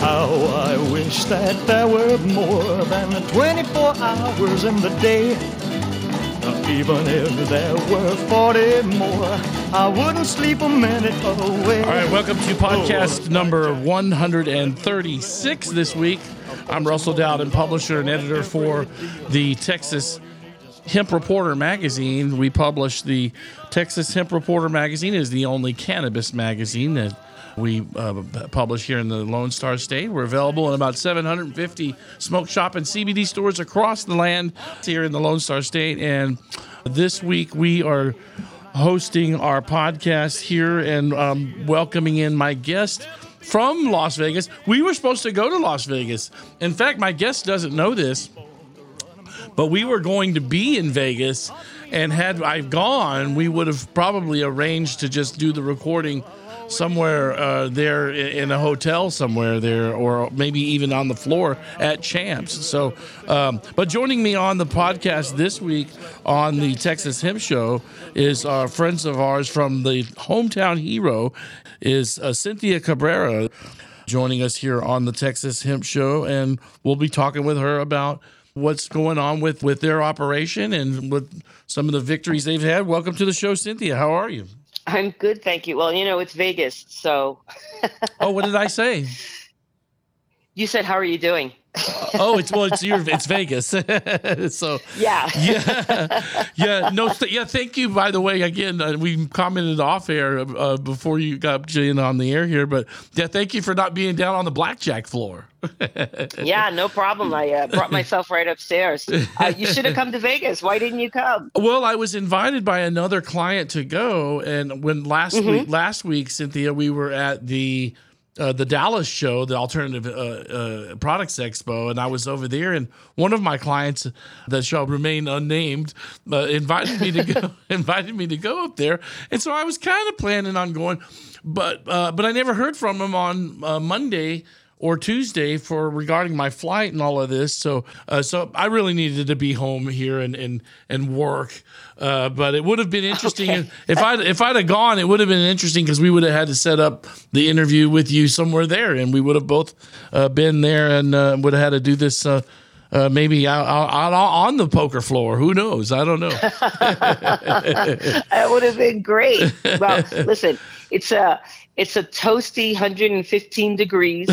How I wish that there were more than 24 hours in the day. Even if there were 40 more, I wouldn't sleep a minute away. All right, welcome to oh, podcast number 136 this week. I'm Russell Dowden, publisher and editor for the Texas Hemp Reporter magazine. We publish the Texas Hemp Reporter magazine is the only cannabis magazine that we uh, publish here in the Lone Star State. We're available in about 750 smoke shop and CBD stores across the land here in the Lone Star State. And this week we are hosting our podcast here and um, welcoming in my guest from Las Vegas. We were supposed to go to Las Vegas. In fact, my guest doesn't know this, but we were going to be in Vegas. And had I gone, we would have probably arranged to just do the recording somewhere uh, there in a hotel somewhere there, or maybe even on the floor at Champs. So, um, but joining me on the podcast this week on the Texas Hemp Show is our friends of ours from the hometown hero is uh, Cynthia Cabrera joining us here on the Texas Hemp Show, and we'll be talking with her about what's going on with with their operation and with some of the victories they've had. Welcome to the show, Cynthia. How are you? I'm good, thank you. Well, you know, it's Vegas, so. oh, what did I say? You said, "How are you doing?" Oh, it's well, it's your, it's Vegas. so yeah, yeah, yeah. No, th- yeah. Thank you. By the way, again, uh, we commented off air uh, before you got in on the air here, but yeah, thank you for not being down on the blackjack floor. yeah, no problem. I uh, brought myself right upstairs. Uh, you should have come to Vegas. Why didn't you come? Well, I was invited by another client to go, and when last mm-hmm. week, last week, Cynthia, we were at the uh, the Dallas show, the Alternative uh, uh, Products Expo, and I was over there, and one of my clients that shall remain unnamed uh, invited me to go invited me to go up there, and so I was kind of planning on going, but uh, but I never heard from him on uh, Monday or Tuesday for regarding my flight and all of this. So, uh, so I really needed to be home here and and and work. Uh, but it would have been interesting okay. if I if I'd have gone. It would have been interesting because we would have had to set up the interview with you somewhere there, and we would have both uh, been there and uh, would have had to do this. Uh, uh, maybe out, out, out, on the poker floor. Who knows? I don't know. that would have been great. Well, listen, it's a it's a toasty 115 degrees.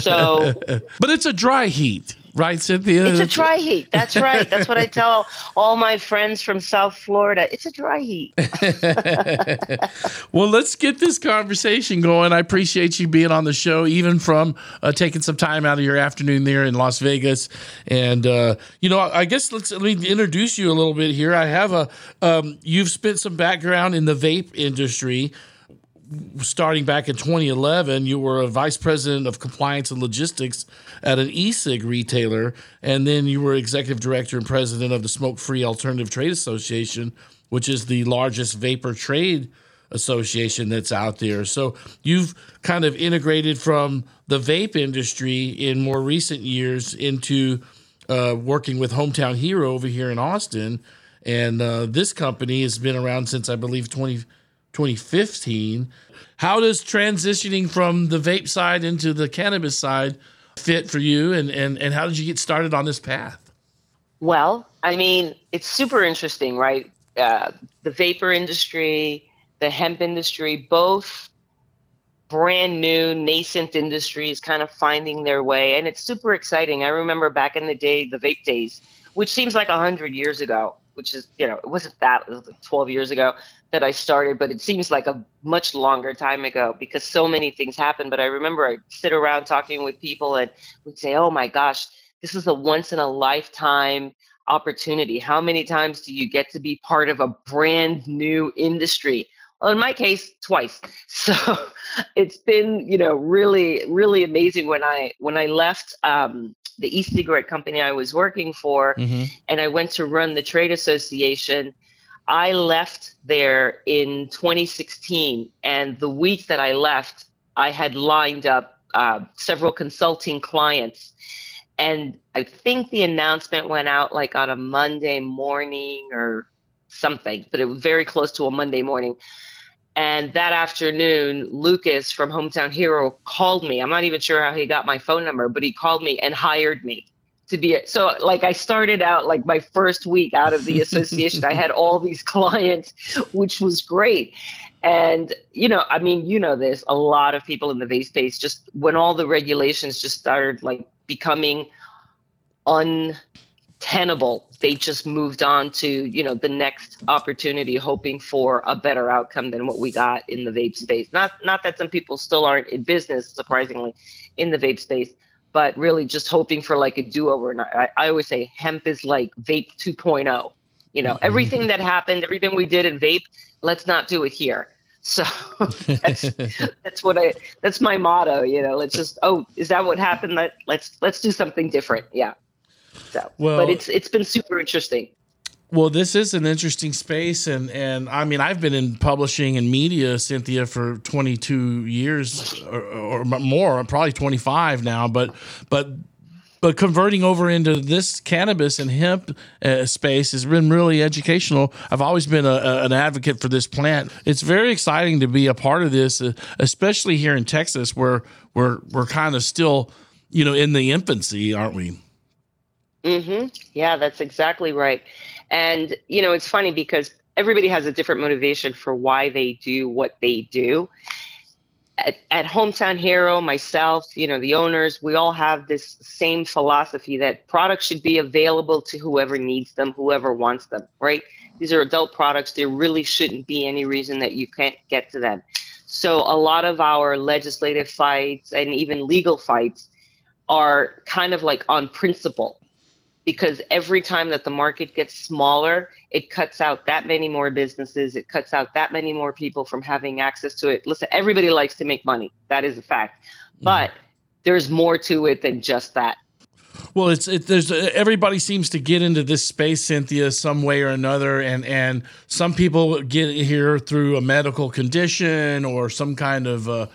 So, but it's a dry heat, right, Cynthia? It's a dry heat. That's right. That's what I tell all my friends from South Florida. It's a dry heat. well, let's get this conversation going. I appreciate you being on the show, even from uh, taking some time out of your afternoon there in Las Vegas. And uh, you know, I guess let's let me introduce you a little bit here. I have a um, you've spent some background in the vape industry starting back in 2011, you were a vice president of compliance and logistics at an e-cig retailer, and then you were executive director and president of the Smoke Free Alternative Trade Association, which is the largest vapor trade association that's out there. So you've kind of integrated from the vape industry in more recent years into uh, working with Hometown Hero over here in Austin. And uh, this company has been around since I believe 20- 2015. How does transitioning from the vape side into the cannabis side fit for you? And, and, and how did you get started on this path? Well, I mean, it's super interesting, right? Uh, the vapor industry, the hemp industry, both brand new, nascent industries kind of finding their way. And it's super exciting. I remember back in the day, the vape days, which seems like 100 years ago, which is, you know, it wasn't that, it was like 12 years ago that I started, but it seems like a much longer time ago because so many things happened. But I remember I sit around talking with people and we'd say, oh my gosh, this is a once in a lifetime opportunity. How many times do you get to be part of a brand new industry? Well, in my case, twice. So it's been, you know, really, really amazing when I when I left um, the e-cigarette company I was working for, mm-hmm. and I went to run the trade association. I left there in 2016, and the week that I left, I had lined up uh, several consulting clients, and I think the announcement went out like on a Monday morning or something, but it was very close to a Monday morning. And that afternoon, Lucas from Hometown Hero called me. I'm not even sure how he got my phone number, but he called me and hired me to be so like I started out like my first week out of the association I had all these clients which was great. And you know I mean you know this a lot of people in the vape space just when all the regulations just started like becoming un tenable they just moved on to you know the next opportunity hoping for a better outcome than what we got in the vape space. Not not that some people still aren't in business surprisingly in the vape space but really just hoping for like a do-over and i, I always say hemp is like vape 2.0 you know mm-hmm. everything that happened everything we did in vape let's not do it here. So that's that's what i that's my motto you know let's just oh is that what happened? Let, let's let's do something different. Yeah. So, well, but it's it's been super interesting. Well, this is an interesting space, and and I mean, I've been in publishing and media, Cynthia, for 22 years or, or more, probably 25 now. But but but converting over into this cannabis and hemp uh, space has been really educational. I've always been a, a, an advocate for this plant. It's very exciting to be a part of this, uh, especially here in Texas, where we're we're kind of still, you know, in the infancy, aren't we? Mm-hmm. Yeah, that's exactly right. And, you know, it's funny because everybody has a different motivation for why they do what they do. At, at Hometown Hero, myself, you know, the owners, we all have this same philosophy that products should be available to whoever needs them, whoever wants them, right? These are adult products. There really shouldn't be any reason that you can't get to them. So a lot of our legislative fights and even legal fights are kind of like on principle because every time that the market gets smaller, it cuts out that many more businesses. It cuts out that many more people from having access to it. Listen, everybody likes to make money. That is a fact. Mm-hmm. But there's more to it than just that. Well, it's it, there's everybody seems to get into this space, Cynthia, some way or another, and and some people get here through a medical condition or some kind of, uh,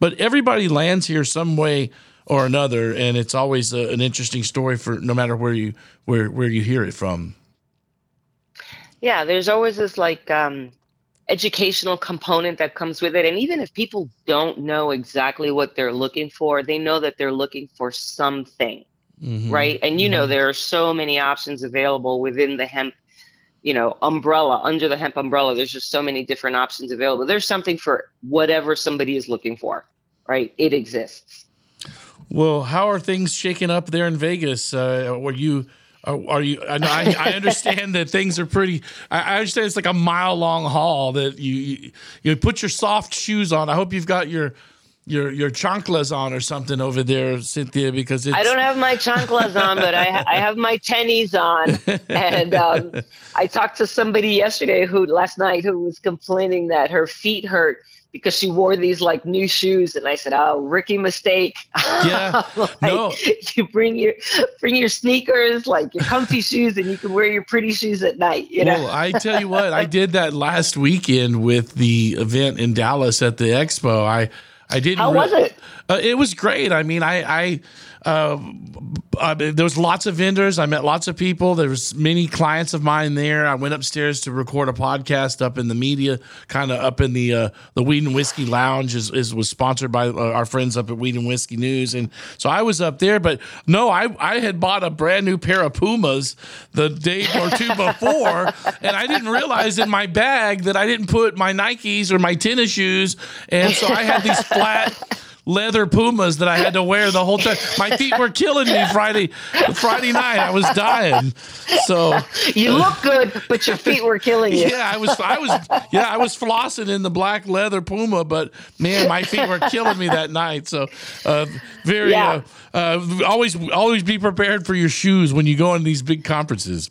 but everybody lands here some way or another, and it's always a, an interesting story for no matter where you where where you hear it from. Yeah, there's always this like um, educational component that comes with it, and even if people don't know exactly what they're looking for, they know that they're looking for something, mm-hmm. right? And you mm-hmm. know there are so many options available within the hemp you know umbrella under the hemp umbrella there's just so many different options available there's something for whatever somebody is looking for right it exists well, how are things shaking up there in Vegas? Uh, were you? Are, are you? I, I, understand that things are pretty. I, understand it's like a mile long haul that you, you you put your soft shoes on. I hope you've got your your your chanclas on or something over there, Cynthia, because I don't have my chanclas on, but I I have my tennies on, and um, I talked to somebody yesterday who last night who was complaining that her feet hurt because she wore these like new shoes and I said, "Oh, rookie mistake." Yeah. like, no. You bring your bring your sneakers, like your comfy shoes and you can wear your pretty shoes at night, you know. Well, I tell you what, I did that last weekend with the event in Dallas at the expo. I I didn't How re- was it? Uh, it was great. I mean, I I uh, uh, there was lots of vendors. I met lots of people. There was many clients of mine there. I went upstairs to record a podcast up in the media, kind of up in the uh, the Weed and Whiskey Lounge. is, is was sponsored by uh, our friends up at Weed and Whiskey News, and so I was up there. But no, I I had bought a brand new pair of Pumas the day or two before, and I didn't realize in my bag that I didn't put my Nikes or my tennis shoes, and so I had these flat leather Pumas that I had to wear the whole time. My feet were killing me Friday Friday night. I was dying. So you look good, but your feet were killing you. Yeah, I was I was yeah, I was flossing in the black leather Puma, but man, my feet were killing me that night. So uh, very yeah. uh, uh, always always be prepared for your shoes when you go on these big conferences.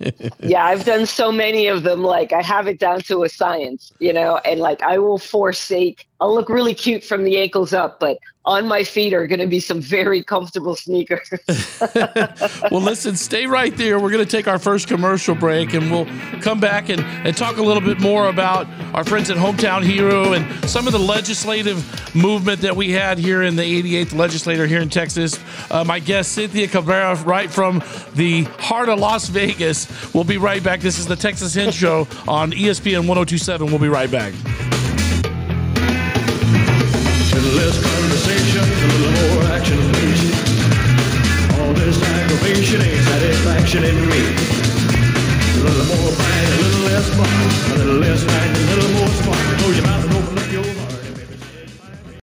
yeah, I've done so many of them. Like I have it down to a science, you know, and like I will forsake. I'll look really cute from the ankles up, but on my feet are going to be some very comfortable sneakers. well, listen, stay right there. We're going to take our first commercial break and we'll come back and, and talk a little bit more about our friends at Hometown Hero and some of the legislative movement that we had here in the 88th legislature here in Texas. Uh, my guest, Cynthia Cabrera, right from the heart of Las Vegas. We'll be right back. This is the Texas Hemp Show on ESPN 1027. We'll be right back less conversation, a little more action, please. All this aggravation ain't satisfaction in me. A little more bite, a little less fun, a little less bite, a little more spark. Close your mouth and open up your heart.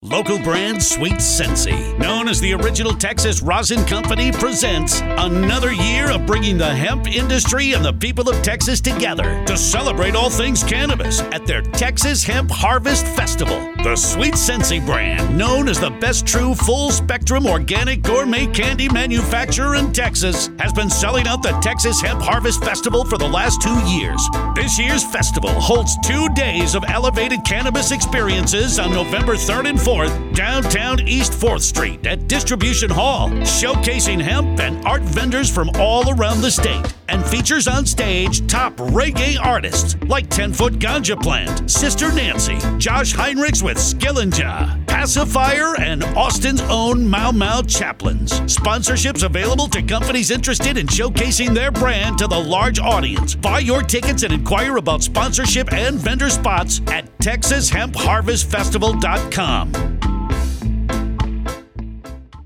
Local brand Sweet Sensi, known as the original Texas Rosin Company, presents another year of bringing the hemp industry and the people of Texas together to celebrate all things cannabis at their Texas Hemp Harvest Festival. The Sweet Sensi brand, known as the best true full spectrum organic gourmet candy manufacturer in Texas, has been selling out the Texas Hemp Harvest Festival for the last two years. This year's festival holds two days of elevated cannabis experiences on November 3rd and 4th downtown East 4th Street at Distribution Hall, showcasing hemp and art vendors from all around the state, and features on stage top reggae artists like 10 Foot Ganja Plant, Sister Nancy, Josh Heinrichs with Skillinja, Pacifier, and Austin's own Mau Mau Chaplains. Sponsorships available to companies interested in showcasing their brand to the large audience. Buy your tickets and inquire about sponsorship and vendor spots at TexasHempHarvestFestival.com.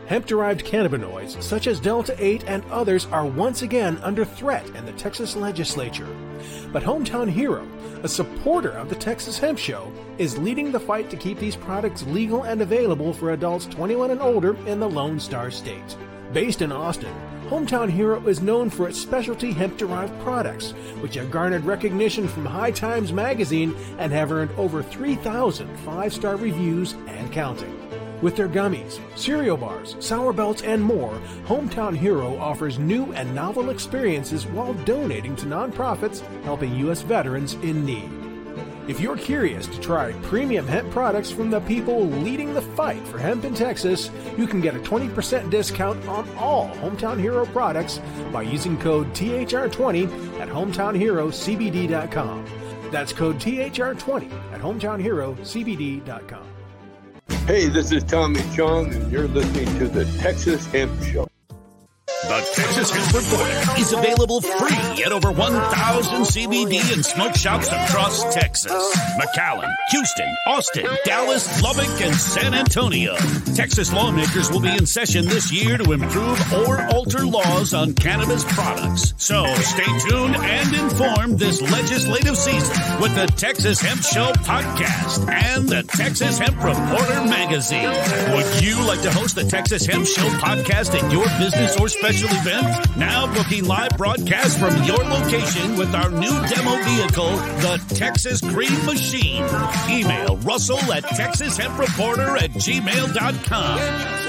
Hemp derived cannabinoids such as Delta 8 and others are once again under threat in the Texas legislature. But Hometown Hero, a supporter of the Texas Hemp Show, is leading the fight to keep these products legal and available for adults 21 and older in the Lone Star State. Based in Austin, Hometown Hero is known for its specialty hemp derived products, which have garnered recognition from High Times magazine and have earned over 3,000 five star reviews and counting. With their gummies, cereal bars, sour belts, and more, Hometown Hero offers new and novel experiences while donating to nonprofits helping U.S. veterans in need. If you're curious to try premium hemp products from the people leading the fight for hemp in Texas, you can get a 20% discount on all Hometown Hero products by using code THR20 at hometownherocbd.com. That's code THR20 at hometownherocbd.com. Hey, this is Tommy Chong, and you're listening to the Texas Hemp Show. The Texas Hemp Reporter is available free at over 1,000 CBD and smoke shops across Texas, McAllen, Houston, Austin, Dallas, Lubbock, and San Antonio. Texas lawmakers will be in session this year to improve or alter laws on cannabis products. So stay tuned and informed this legislative season with the Texas Hemp Show podcast and the Texas Hemp Reporter magazine. Would you like to host the Texas Hemp Show podcast at your business or special special event. Now booking live broadcast from your location with our new demo vehicle, the Texas Green Machine. Email Russell at TexasHempReporter at gmail.com.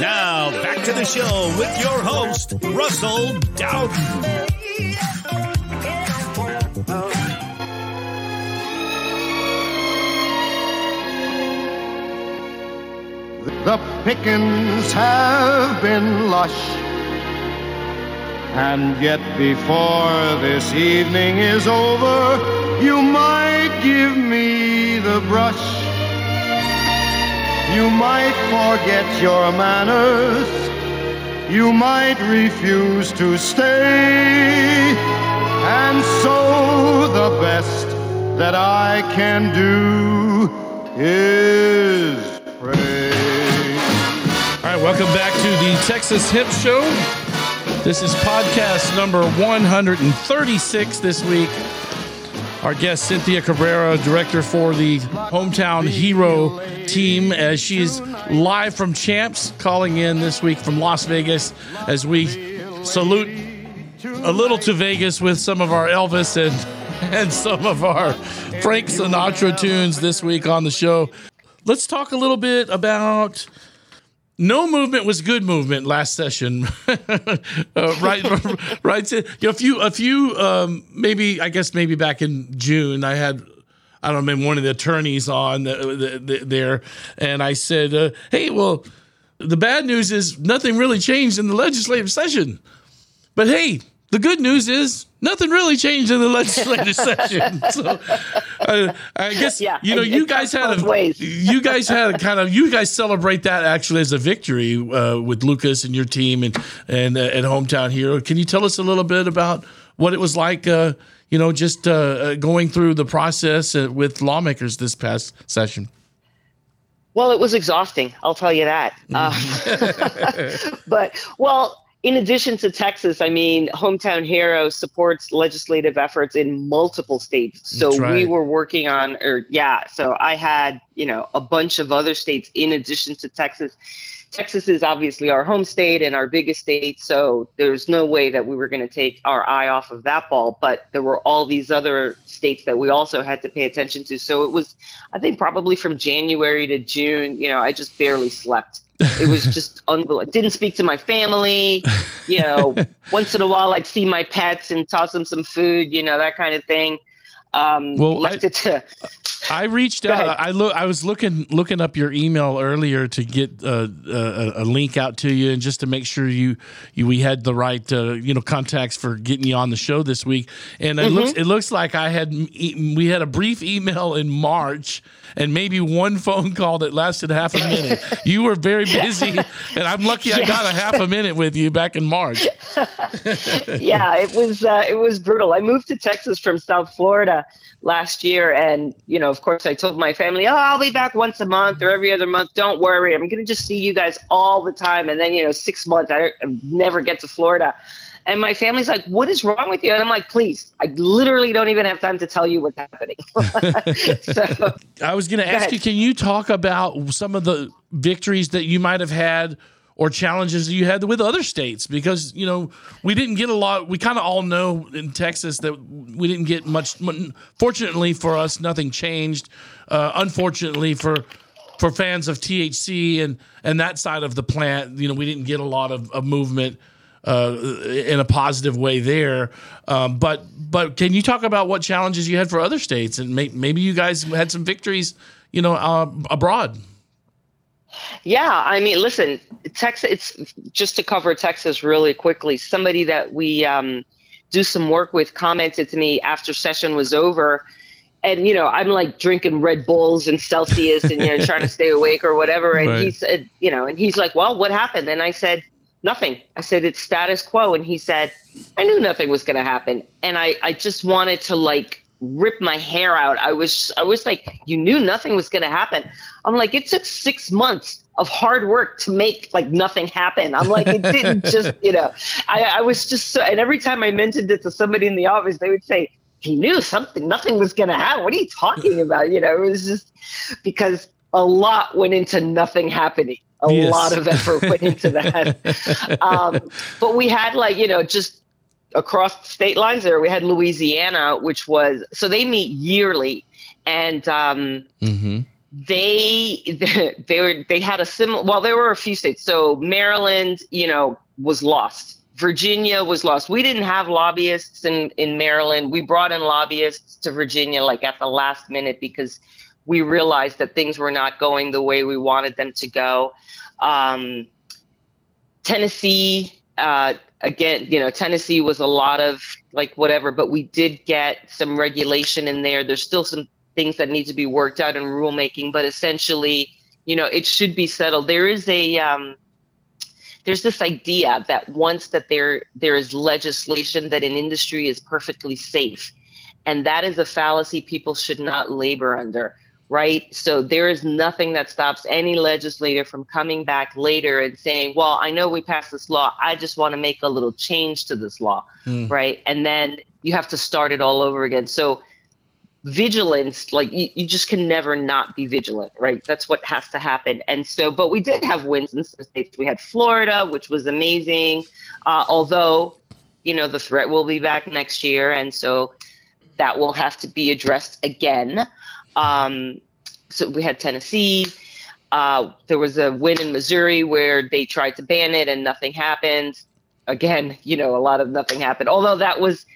Now back to the show with your host, Russell Dowden. The pickings have been lush and yet, before this evening is over, you might give me the brush. You might forget your manners. You might refuse to stay. And so, the best that I can do is pray. All right, welcome back to the Texas Hemp Show. This is podcast number 136 this week. our guest Cynthia Cabrera, director for the Hometown Hero team, as she's live from Champs, calling in this week from Las Vegas as we salute a little to Vegas with some of our Elvis and and some of our Frank Sinatra tunes this week on the show. Let's talk a little bit about no movement was good movement last session, uh, right? right. You know, a few, a few, um, maybe I guess maybe back in June, I had. I don't know, one of the attorneys on the, the, the, there, and I said, uh, "Hey, well, the bad news is nothing really changed in the legislative session, but hey, the good news is nothing really changed in the legislative session. So uh, I guess Yeah, you know it- you it guys had a, ways. you guys had a kind of you guys celebrate that actually as a victory uh, with Lucas and your team and and uh, at hometown hero. Can you tell us a little bit about what it was like? Uh, you know, just uh, uh, going through the process with lawmakers this past session. Well, it was exhausting. I'll tell you that. Mm-hmm. Uh, but well, in addition to Texas, I mean, Hometown Hero supports legislative efforts in multiple states. So right. we were working on, or yeah. So I had, you know, a bunch of other states in addition to Texas. Texas is obviously our home state and our biggest state, so there's no way that we were going to take our eye off of that ball. But there were all these other states that we also had to pay attention to. So it was, I think, probably from January to June. You know, I just barely slept. It was just unbelievable. Didn't speak to my family. You know, once in a while I'd see my pets and toss them some food. You know, that kind of thing. Um, Well, left I- it to I reached out. I look. I was looking looking up your email earlier to get uh, a, a link out to you, and just to make sure you, you we had the right uh, you know contacts for getting you on the show this week. And it looks it looks like I had we had a brief email in March, and maybe one phone call that lasted half a minute. you were very busy, and I'm lucky I got a half a minute with you back in March. yeah, it was uh, it was brutal. I moved to Texas from South Florida last year, and you know, of course, I told my family, "Oh, I'll be back once a month or every other month. Don't worry, I'm going to just see you guys all the time." And then, you know, six months, I, I never get to Florida. And my family's like, "What is wrong with you?" And I'm like, "Please, I literally don't even have time to tell you what's happening." so, I was going to ask ahead. you, can you talk about some of the victories that you might have had or challenges you had with other states? Because, you know, we didn't get a lot. We kind of all know in Texas that we didn't get much. Fortunately for us, nothing changed. Uh, unfortunately for for fans of THC and and that side of the plant, you know, we didn't get a lot of, of movement uh, in a positive way there. Um, but but can you talk about what challenges you had for other states and may, maybe you guys had some victories, you know, uh, abroad? Yeah, I mean, listen, Texas. It's just to cover Texas really quickly. Somebody that we um, do some work with commented to me after session was over, and you know, I'm like drinking Red Bulls and Celsius and you know trying to stay awake or whatever. And he said, you know, and he's like, "Well, what happened?" And I said, "Nothing." I said, "It's status quo." And he said, "I knew nothing was going to happen." And I, I just wanted to like rip my hair out. I was, I was like, "You knew nothing was going to happen." I'm like, it took six months of hard work to make like nothing happen. I'm like, it didn't just, you know, I, I was just so, and every time I mentioned it to somebody in the office, they would say, he knew something, nothing was going to happen. What are you talking about? You know, it was just because a lot went into nothing happening. A Yes. lot of effort went into that. um, but we had like, you know, just across state lines there, we had Louisiana, which was, so they meet yearly. And, um, Mm-hmm. They they were they had a similar well there were a few states. So maryland you know was lost. Virginia was lost. We didn't have lobbyists in in maryland. We brought in lobbyists to virginia like at the last minute because we realized that things were not going the way we wanted them to go. Um, tennessee uh, again you know tennessee was a lot of like whatever but we did get some regulation in there. There's still some things that need to be worked out in rulemaking, but essentially, you know, it should be settled. There is a um, there's this idea that once that there there is legislation that an industry is perfectly safe, and that is a fallacy people should not labor under. Right. So there is nothing that stops any legislator from coming back later and saying, well, I know we passed this law. I just want to make a little change to this law. Hmm. Right. And then you have to start it all over again. So vigilance like you, you just can never not be vigilant right? That's what has to happen. And so but we did have wins in some states. We had florida which was amazing uh, although you know the threat will be back next year and so that will have to be addressed again. Um, so we had tennessee. Uh, there was a win in missouri where they tried to ban it and nothing happened. Again you know a lot of nothing happened. Although that was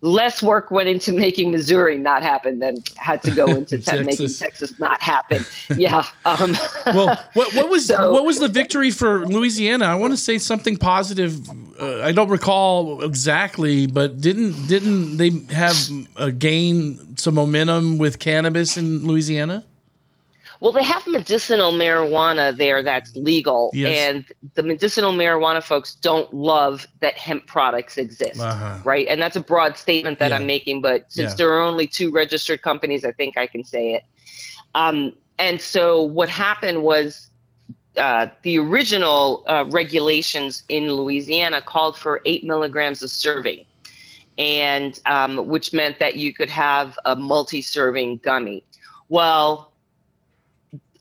less work went into making Missouri not happen than had to go into te- making Texas not happen. Yeah. Um, well, what, what was so, what was the victory for Louisiana? I want to say something positive. Uh, I don't recall exactly, but didn't didn't they have a gain some momentum with cannabis in Louisiana? Well, they have medicinal marijuana there that's legal, yes. and the medicinal marijuana folks don't love that hemp products exist, uh-huh. right? And that's a broad statement that yeah. I'm making, but since yeah. there are only two registered companies, I think I can say it. Um, and so what happened was uh, the original uh, regulations in Louisiana called for eight milligrams of serving, and um, which meant that you could have a multi-serving gummy. Well,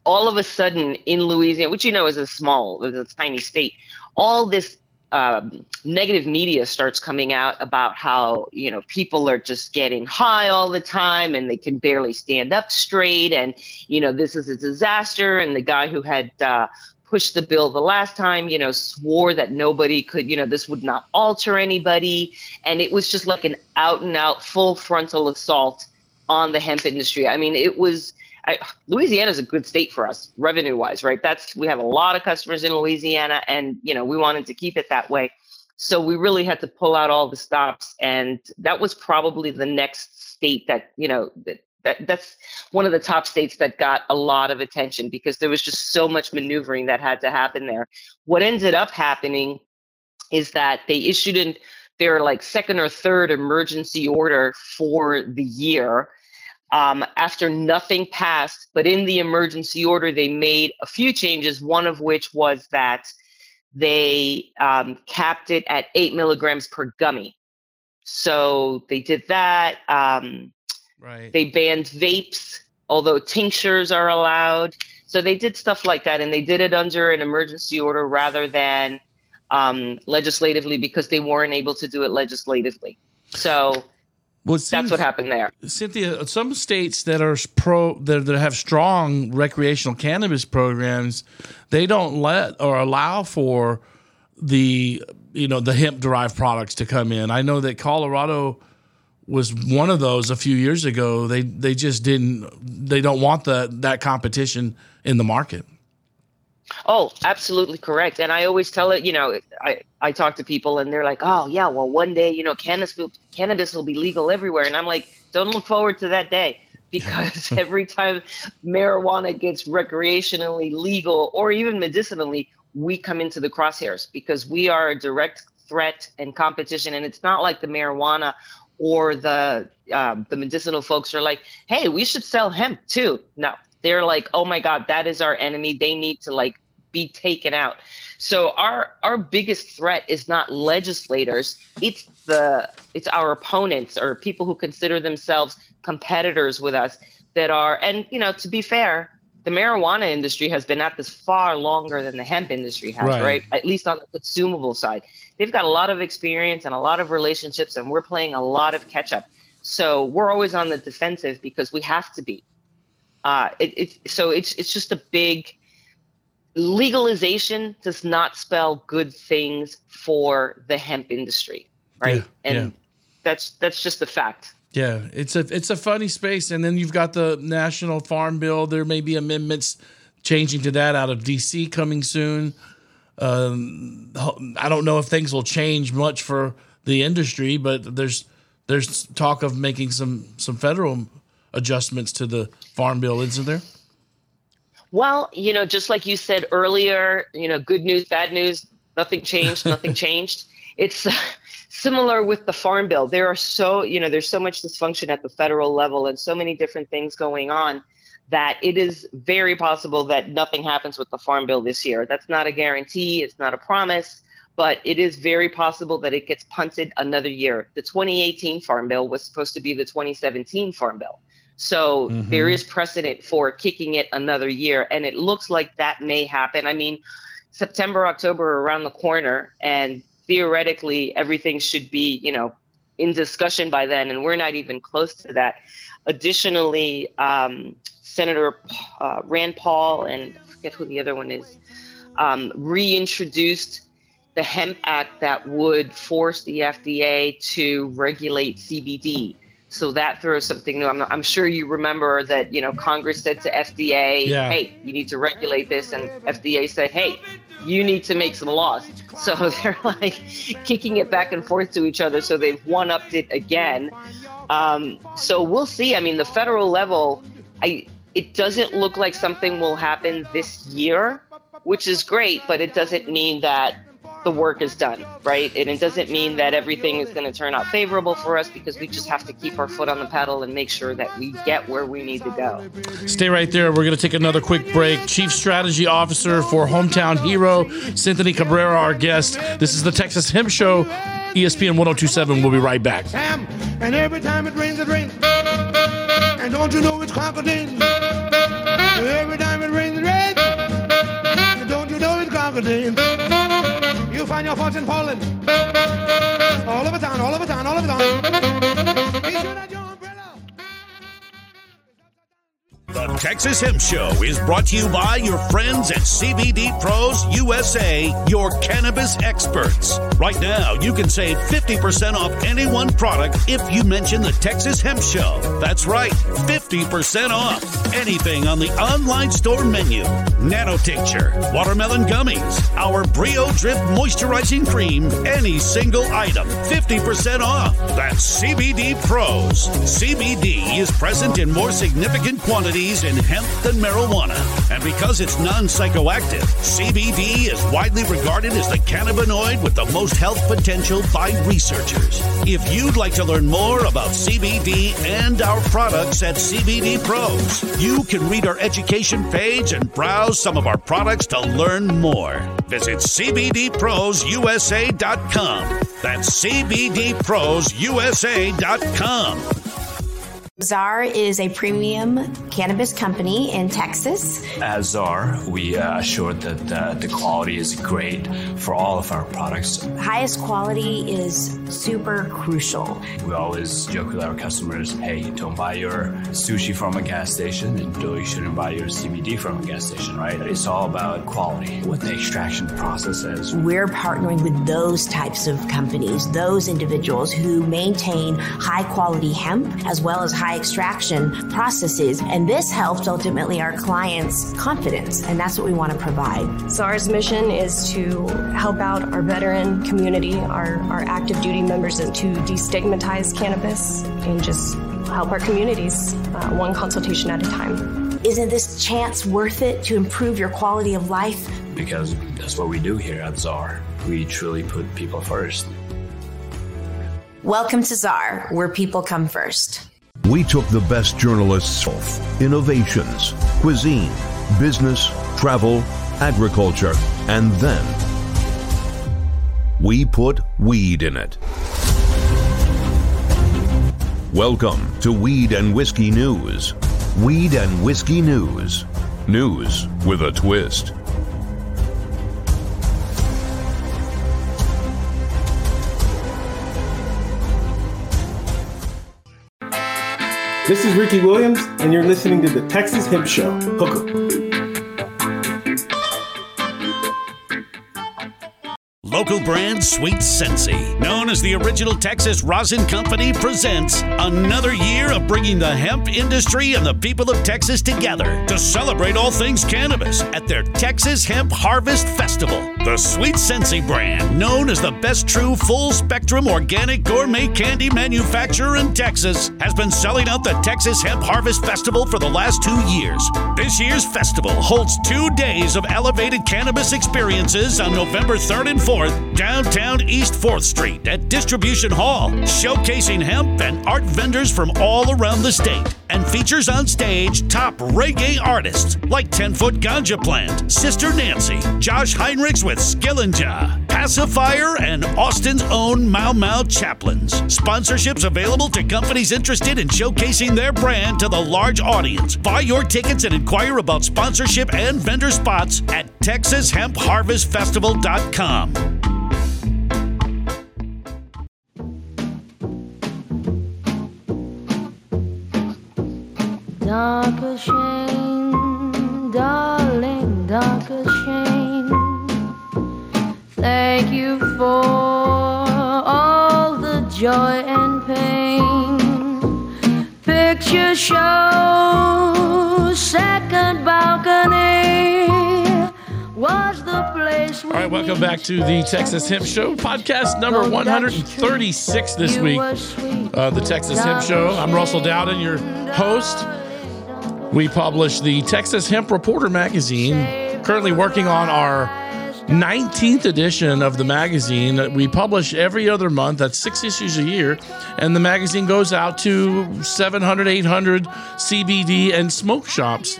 all of a sudden in Louisiana, which you know is a small, is a tiny state, all this um, negative media starts coming out about how you know people are just getting high all the time and they can barely stand up straight, and you know this is a disaster. And the guy who had uh, pushed the bill the last time, you know, swore that nobody could, you know, this would not alter anybody, and it was just like an out and out full frontal assault on the hemp industry. I mean, it was Louisiana is a good state for us revenue wise, right? That's we have a lot of customers in Louisiana, and you know we wanted to keep it that way. So we really had to pull out all the stops, and that was probably the next state that you know that, that that's one of the top states that got a lot of attention because there was just so much maneuvering that had to happen there. What ended up happening is that they issued in their like second or third emergency order for the year um, after nothing passed. But in the emergency order, they made a few changes, one of which was that they um, capped it at eight milligrams per gummy. So they did that. Um, right. They banned vapes, although tinctures are allowed. So they did stuff like that, and they did it under an emergency order rather than um, legislatively because they weren't able to do it legislatively. So well, seems, that's what happened there. Cynthia, some states that are pro that, that have strong recreational cannabis programs, they don't let or allow for the you know the hemp derived products to come in. I know that Colorado was one of those a few years ago. They they just didn't they don't want the that competition in the market. Oh, absolutely correct. And I always tell it, you know, I, I talk to people and they're like, oh, yeah, well, one day, you know, cannabis will, cannabis will be legal everywhere. And I'm like, don't look forward to that day because every time marijuana gets recreationally legal or even medicinally, we come into the crosshairs because we are a direct threat and competition. And it's not like the marijuana or the um, the medicinal folks are like, hey, we should sell hemp too. No, they're like, oh my God, that is our enemy. They need to like be taken out. So our our biggest threat is not legislators, it's the it's our opponents or people who consider themselves competitors with us that are and you know, to be fair, the marijuana industry has been at this far longer than the hemp industry has, right? right? At least on the consumable side. They've got a lot of experience and a lot of relationships and we're playing a lot of catch up. So we're always on the defensive because we have to be uh, it, it, so it's it's just a big legalization does not spell good things for the hemp industry, right? Yeah, and yeah. that's that's just the fact. Yeah, it's a it's a funny space, and then you've got the national farm bill. There may be amendments changing to that out of DC coming soon. Um, I don't know if things will change much for the industry, but there's there's talk of making some some federal adjustments to the farm bill, isn't there? Well, you know, just like you said earlier, you know, good news, bad news, nothing changed, nothing changed. It's uh, similar with the farm bill. There are so, you know, there's so much dysfunction at the federal level and so many different things going on that it is very possible that nothing happens with the farm bill this year. That's not a guarantee, it's not a promise, but it is very possible that it gets punted another year. The 2018 farm bill was supposed to be the 2017 farm bill. So mm-hmm. there is precedent for kicking it another year. And it looks like that may happen. I mean, September, October around the corner, and theoretically everything should be, you know, in discussion by then, and we're not even close to that. Additionally, um, Senator uh, Rand Paul and I forget who the other one is um, reintroduced the Hemp Act that would force the FDA to regulate CBD. So that throws something new. I'm, I'm, sure you remember that you know Congress said to FDA, yeah. "Hey, you need to regulate this," and FDA said, "Hey, you need to make some laws." So they're like kicking it back and forth to each other. So they've one upped it again. Um, so we'll see. I mean, the federal level, I it doesn't look like something will happen this year, which is great, but it doesn't mean that the work is done, right? And it doesn't mean that everything is going to turn out favorable for us because we just have to keep our foot on the pedal and make sure that we get where we need to go. Stay right there. We're going to take another quick break. Chief Strategy Officer for Hometown Hero, Cynthia Cabrera, our guest. This is the Texas Hemp Show, ESPN 1027. We'll be right back. Sam, and every time it rains, it rains. And don't you know it's crocodile? Every time it rains, it rains. And don't you know it's crocodile? You find your fortune falling. All over town, all over town, all over town. The Texas Hemp Show is brought to you by your friends at CBD Pros USA, your cannabis experts. Right now, you can save 50% off any one product if you mention the Texas Hemp Show. That's right, 50% off anything on the online store menu. Nano Tincture, watermelon gummies, our Brio Drip moisturizing cream, any single item, 50% off. That's CBD Pros. CBD is present in more significant quantities in hemp than marijuana. And because it's non psychoactive, CBD is widely regarded as the cannabinoid with the most health potential by researchers. If you'd like to learn more about CBD and our products at CBD Pros, you can read our education page and browse some of our products to learn more. Visit CBDProsUSA.com. That's CBDProsUSA.com. Czar is a premium cannabis company in Texas. At Czar, we uh, assure that uh, the quality is great for all of our products. Highest quality is super crucial. We always joke with our customers hey, don't buy your sushi from a gas station, and you shouldn't buy your CBD from a gas station, right? It's all about quality, what the extraction process is. We're partnering with those types of companies, those individuals who maintain high quality hemp as well as high high extraction processes. And this helps ultimately our clients' confidence. And that's what we want to provide. Czar's mission is to help out our veteran community, our, our active duty members, and to destigmatize cannabis and just help our communities uh, one consultation at a time. Isn't this chance worth it to improve your quality of life? Because that's what we do here at Czar. We truly put people first. Welcome to Czar, where people come first. We took the best journalists, off innovations, cuisine, business, travel, agriculture, and then we put weed in it. Welcome to Weed and Whiskey News. Weed and Whiskey News. News with a twist. This is Ricky Williams, and you're listening to the Texas Hemp Show. Hook 'em. Local brand Sweet Sensi, known as the original Texas Rosin Company, presents another year of bringing the hemp industry and the people of Texas together to celebrate all things cannabis at their Texas Hemp Harvest Festival. The Sweet Sensi brand, known as the best true full spectrum organic gourmet candy manufacturer in Texas, has been selling out the Texas Hemp Harvest Festival for the last two years. This year's festival holds two days of elevated cannabis experiences on November 3rd and 4th downtown East 4th Street at Distribution Hall, showcasing hemp and art vendors from all around the state, and features on stage top reggae artists like 10 Foot Ganja Plant, Sister Nancy, Josh Heinrichs with Skillinja, Pacifier, and Austin's own Mau Mau Chaplains. Sponsorships available to companies interested in showcasing their brand to the large audience. Buy your tickets and inquire about sponsorship and vendor spots at TexasHempHarvestFestival.com. Dark shame, darling, dark shame. Thank you for all the joy and pain. Picture show, second balcony was the place. All right, welcome back to the Texas Hemp Show, podcast number 136 this week. Uh, the Texas Hemp Show. I'm Russell Dowden, your host. We publish the Texas Hemp Reporter magazine, currently working on our 19th edition of the magazine. We publish every other month, that's six issues a year, and the magazine goes out to 700, 800 CBD and smoke shops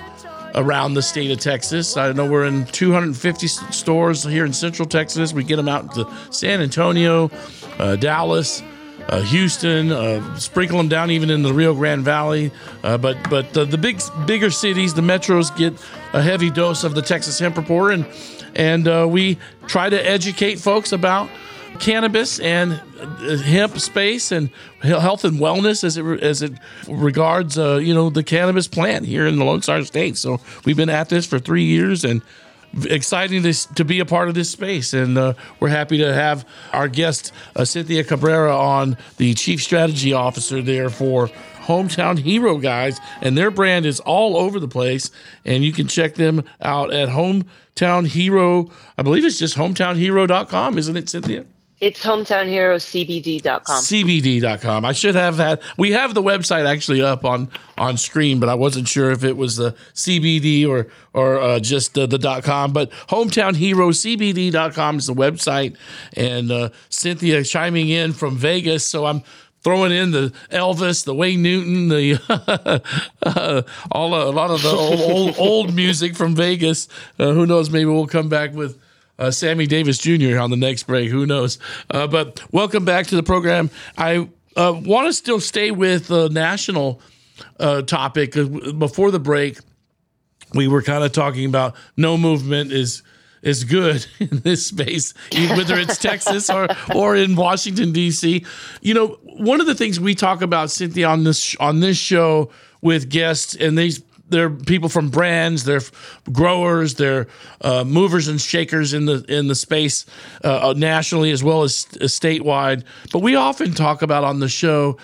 around the state of Texas. I know we're in 250 stores here in Central Texas. We get them out to San Antonio, uh, Dallas. Uh, Houston, uh, sprinkle them down even in the Rio Grande Valley. Uh, but but the big bigger cities, the metros, get a heavy dose of the Texas Hemp report, and and uh, we try to educate folks about cannabis and uh, hemp space and health and wellness as it as it regards uh, you know the cannabis plant here in the Lone Star State. So we've been at this for three years and exciting to, to be a part of this space. And uh, we're happy to have our guest, uh, Cynthia Cabrera, on the Chief Strategy Officer there for Hometown Hero Guys. And their brand is all over the place. And you can check them out at Hometown Hero. I believe it's just hometownhero.com, isn't it, Cynthia? It's hometownherocbd.com. CBD.com. I should have that. We have the website actually up on on screen, but I wasn't sure if it was the CBD or or uh, just uh, the dot com. But hometownherocbd.com is the website, and uh, Cynthia chiming in from Vegas, so I'm throwing in the Elvis, the Wayne Newton, the uh, all a lot of the old old, old music from Vegas. Uh, who knows? Maybe we'll come back with uh, Sammy Davis Jr. on the next break. Who knows? Uh, but welcome back to the program. I uh, want to still stay with the national uh, topic. Before the break, we were kind of talking about no movement is is good in this space, whether it's Texas or or in Washington D.C. You know, one of the things we talk about, Cynthia, on this on this show with guests, and these they're people from brands, they're growers, they're uh, movers and shakers in the in the space uh, nationally as well as, as statewide. But we often talk about on the show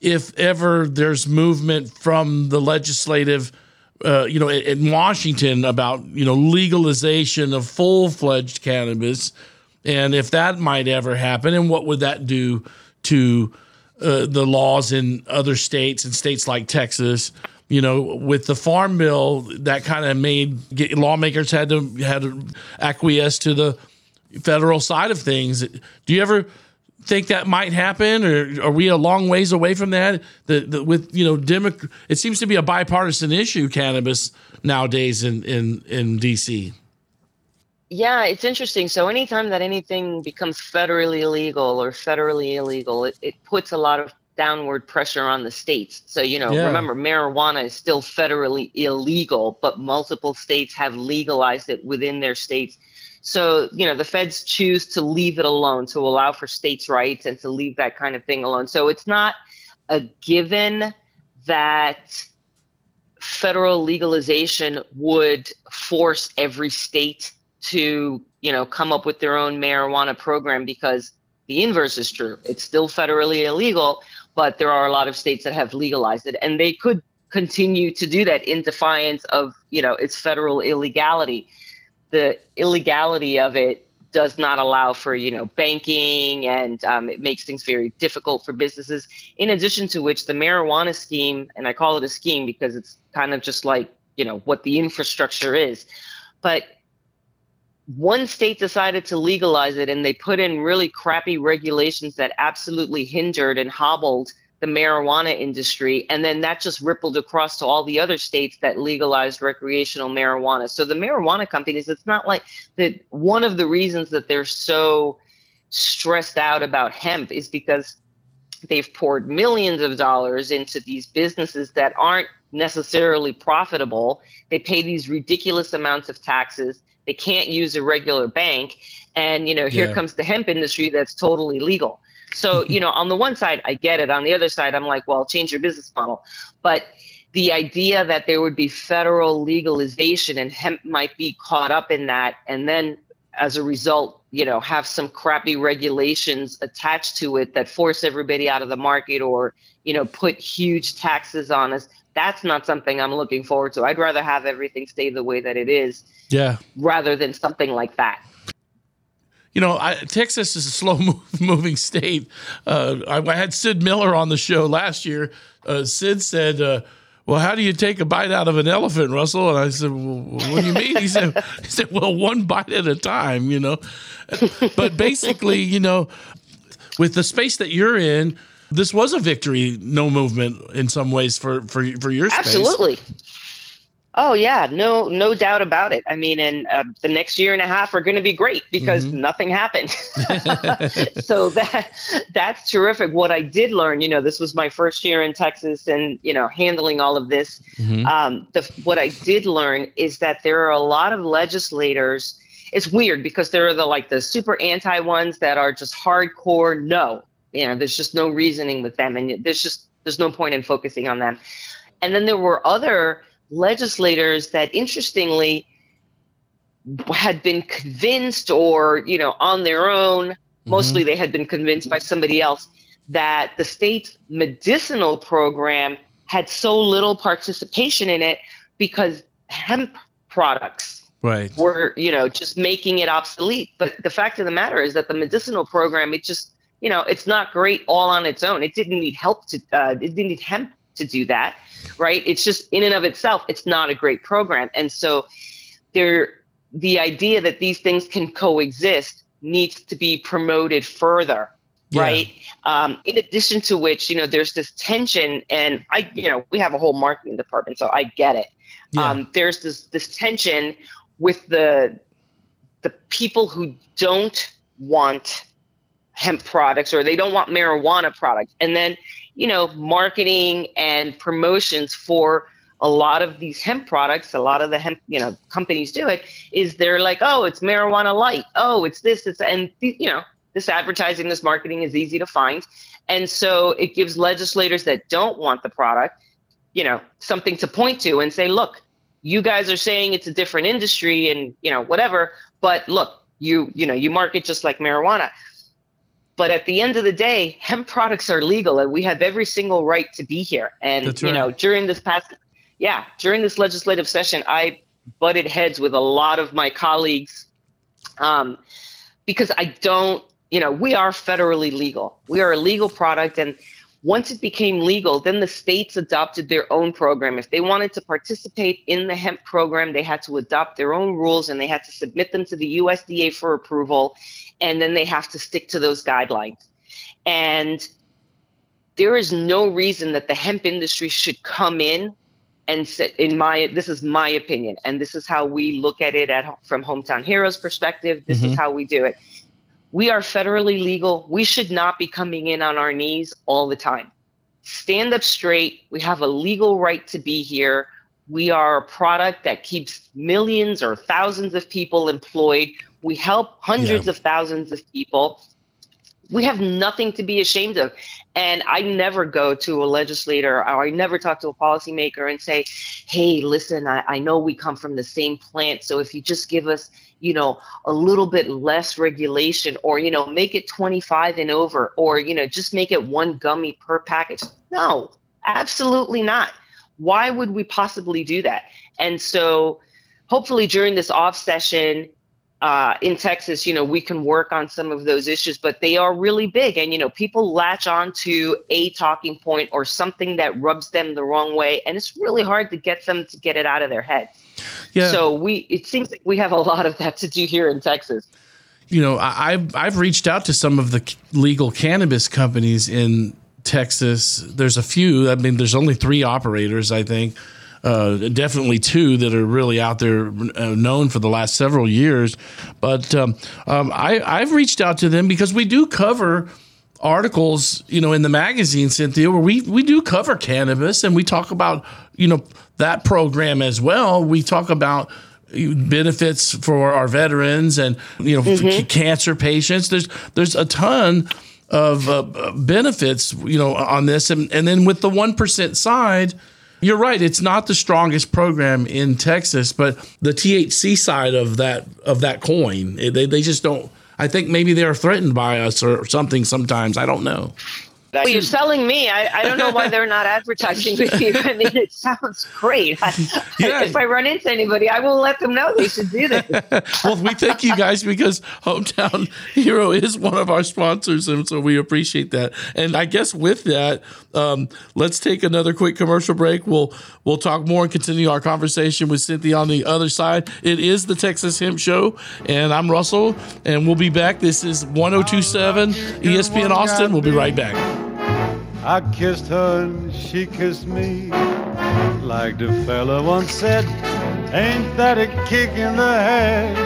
if ever there's movement from the legislative. Uh, you know, in, in Washington about you know legalization of full fledged cannabis, and if that might ever happen, and what would that do to uh, the laws in other states and states like Texas? You know, with the farm bill, that kind of made get, lawmakers had to had to acquiesce to the federal side of things. Do you ever think that might happen, or are we a long ways away from that? The, the with you know, Demo- it seems to be a bipartisan issue, cannabis nowadays in in in DC. Yeah, it's interesting. So anytime that anything becomes federally illegal or federally illegal, it, it puts a lot of downward pressure on the states. So, you know, yeah. remember, marijuana is still federally illegal, but multiple states have legalized it within their states. So, you know, the feds choose to leave it alone, to allow for states' rights and to leave that kind of thing alone. So it's not a given that federal legalization would force every state to, you know, come up with their own marijuana program because the inverse is true. It's still federally illegal, but there are a lot of states that have legalized it, and they could continue to do that in defiance of you know its federal illegality. The illegality of it does not allow for you know banking and um, it makes things very difficult for businesses in addition to which the marijuana scheme and i call it a scheme because it's kind of just like you know what the infrastructure is but one state decided to legalize it and they put in really crappy regulations that absolutely hindered and hobbled the marijuana industry. And then that just rippled across to all the other states that legalized recreational marijuana. So the marijuana companies, it's not like that one of the reasons that they're so stressed out about hemp is because they've poured millions of dollars into these businesses that aren't necessarily profitable. They pay these ridiculous amounts of taxes. They can't use a regular bank. And, you know, here Yeah. comes the hemp industry that's totally legal. So, you know, on the one side, I get it. On the other side, I'm like, well, change your business model. But the idea that there would be federal legalization and hemp might be caught up in that, and then as a result, you know, have some crappy regulations attached to it that force everybody out of the market or, you know, put huge taxes on us. That's not something I'm looking forward to. I'd rather have everything stay the way that it is Yeah. rather than something like that. You know, I, Texas is a slow move, moving state. Uh, I, I had Sid Miller on the show last year. Uh, Sid said, uh, "Well, how do you take a bite out of an elephant, Russell?" And I said, well, "What do you mean?" He said, "He said, well, one bite at a time." You know, but basically, you know, with the space that you're in, this was a victory, no movement in some ways for for for your space. Absolutely. Oh yeah, no, no doubt about it. I mean, and uh, the next year and a half are going to be great because Mhm. nothing happened. so that that's terrific. What I did learn, you know, this was my first year in Texas, and you know, handling all of this. Mhm. Um, the what I did learn is that there are a lot of legislators. It's weird because there are the like the super anti ones that are just hardcore. No, you know, there's just no reasoning with them, and there's just there's no point in focusing on them. And then there were other legislators that interestingly had been convinced or, you know, on their own, mm-hmm. mostly they had been convinced by somebody else that the state's medicinal program had so little participation in it because hemp products Right. were you know just making it obsolete but the fact of the matter is that the medicinal program it just you know it's not great all on its own. It didn't need help to uh, it didn't need hemp to do that right? It's just in and of itself it's not a great program. And so there the idea that these things can coexist needs to be promoted further Yeah. right? Um, in addition to which you know there's this tension and i you know we have a whole marketing department so i get it. Um, there's this this tension with the the people who don't want hemp products or they don't want marijuana products. And then you know marketing and promotions for a lot of these hemp products a lot of the hemp you know companies do it is they're like oh it's marijuana light. Oh it's this it's and you know this advertising this marketing is easy to find. And so it gives legislators that don't want the product you know something to point to and say look you guys are saying it's a different industry and you know whatever but look you you know you market just like marijuana but at the end of the day hemp products are legal and we have every single right to be here. And That's you know during this past yeah during this legislative session i butted heads with a lot of my colleagues um, because i don't you know we are federally legal. We are a legal product and once it became legal, then the states adopted their own program. If they wanted to participate in the hemp program, they had to adopt their own rules and they had to submit them to the USDA for approval. And then they have to stick to those guidelines. And there is no reason that the hemp industry should come in and say, in my this is my opinion, and this is how we look at it at from Hometown Hero's perspective. This is Mhm. how we do it. We are federally legal. We should not be coming in on our knees all the time. Stand up straight. We have a legal right to be here. We are a product that keeps millions or thousands of people employed. We help hundreds of thousands of people. We have nothing to be ashamed of. And I never go to a legislator or I never talk to a policymaker and say, hey, listen, I, I know we come from the same plant. So if you just give us, you know, a little bit less regulation or, you know, make it 25 and over or, you know, just make it one gummy per package. No, absolutely not. Why would we possibly do that? And so hopefully during this off session, uh, in Texas, you know, we can work on some of those issues, but they are really big. And, you know, people latch on to a talking point or something that rubs them the wrong way. And it's really hard to get them to get it out of their head. Yeah. So we, it seems like we have a lot of that to do here in Texas. you know, I, I've I've reached out to some of the legal cannabis companies in Texas. There's a few. I mean, there's only three operators, I think. Uh, definitely two that are really out there uh, known for the last several years. But um, um, I, I've reached out to them because we do cover articles, you know, in the magazine, Cynthia, where we we do cover cannabis and we talk about, you know, that program as well. We talk about benefits for our veterans and you know Mhm. cancer patients. There's there's a ton of uh, benefits, you know, on this, and and then with the one percent side. You're right. It's not the strongest program in Texas, but the THC side of that of that coin, they, they just don't. I think maybe they're threatened by us or something. Sometimes I don't know. Well, you're selling me. I, I don't know why they're not advertising with you. I mean, it sounds great. I, If I run into anybody, I will let them know they should do this. well, we thank you guys because Hometown Hero is one of our sponsors, and so we appreciate that. And I guess with that, um, let's take another quick commercial break. We'll we'll talk more and continue our conversation with Cynthia on the other side. It is the Texas Hemp Show, and I'm Russell, and we'll be back. This is 1027 ESPN Austin. We'll be right back. I kissed her and she kissed me. Like the fella once said, ain't that a kick in the head?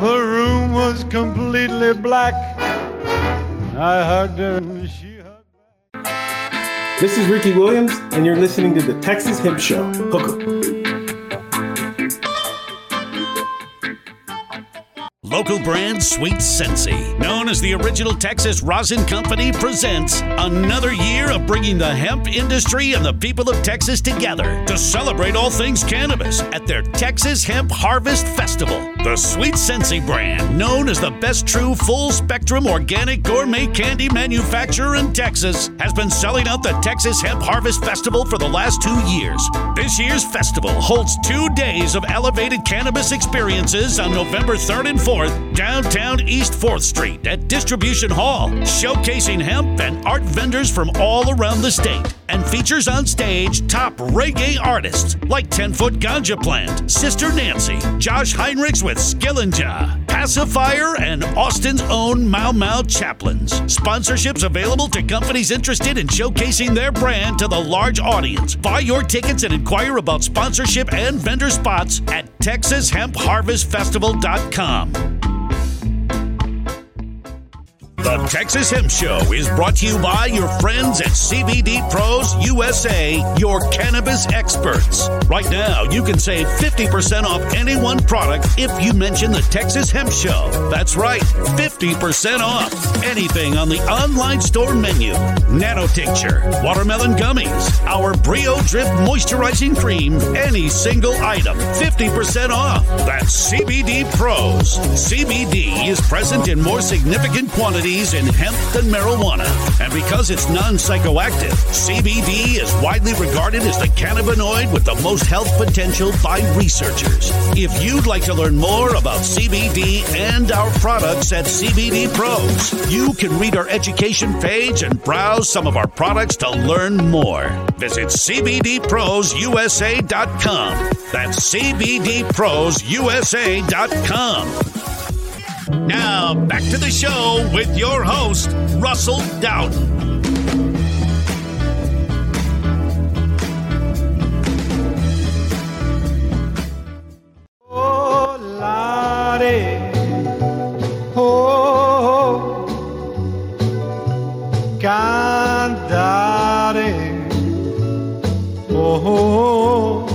The room was completely black. I hugged her and she hugged back. This is Ricky Williams, and you're listening to the Texas Hemp Show. Hook 'em. Local brand Sweet Sensi, known as the original Texas Rosin Company, presents another year of bringing the hemp industry and the people of Texas together to celebrate all things cannabis at their Texas Hemp Harvest Festival. The Sweet Sensi brand, known as the best true full spectrum organic gourmet candy manufacturer in Texas, has been selling out the Texas Hemp Harvest Festival for the last two years. This year's festival holds two days of elevated cannabis experiences on November 3rd and 4th, downtown East 4th Street at Distribution Hall, showcasing hemp and art vendors from all around the state, and features on stage top reggae artists like 10 Foot Ganja Plant, Sister Nancy, Josh Heinrichs with Skillinja, Pacifier, and Austin's own Mau Mau Chaplains. Sponsorships available to companies interested in showcasing their brand to the large audience. Buy your tickets and inquire about sponsorship and vendor spots at TexasHempHarvestFestival.com. The Texas Hemp Show is brought to you by your friends at CBD Pros USA, your cannabis experts. Right now, you can save 50% off any one product if you mention the Texas Hemp Show. That's right, 50% off anything on the online store menu. Nano Tincture, watermelon gummies, our Brio Drip moisturizing cream, any single item, 50% off. That's CBD Pros. CBD is present in more significant quantities in hemp than marijuana. And because it's non psychoactive, CBD is widely regarded as the cannabinoid with the most health potential by researchers. If you'd like to learn more about CBD and our products at CBD Pros, you can read our education page and browse some of our products to learn more. Visit CBDProsUSA.com. That's CBDProsUSA.com. Now, back to the show with your host, Russell Dowden. Oh. Oh. Oh,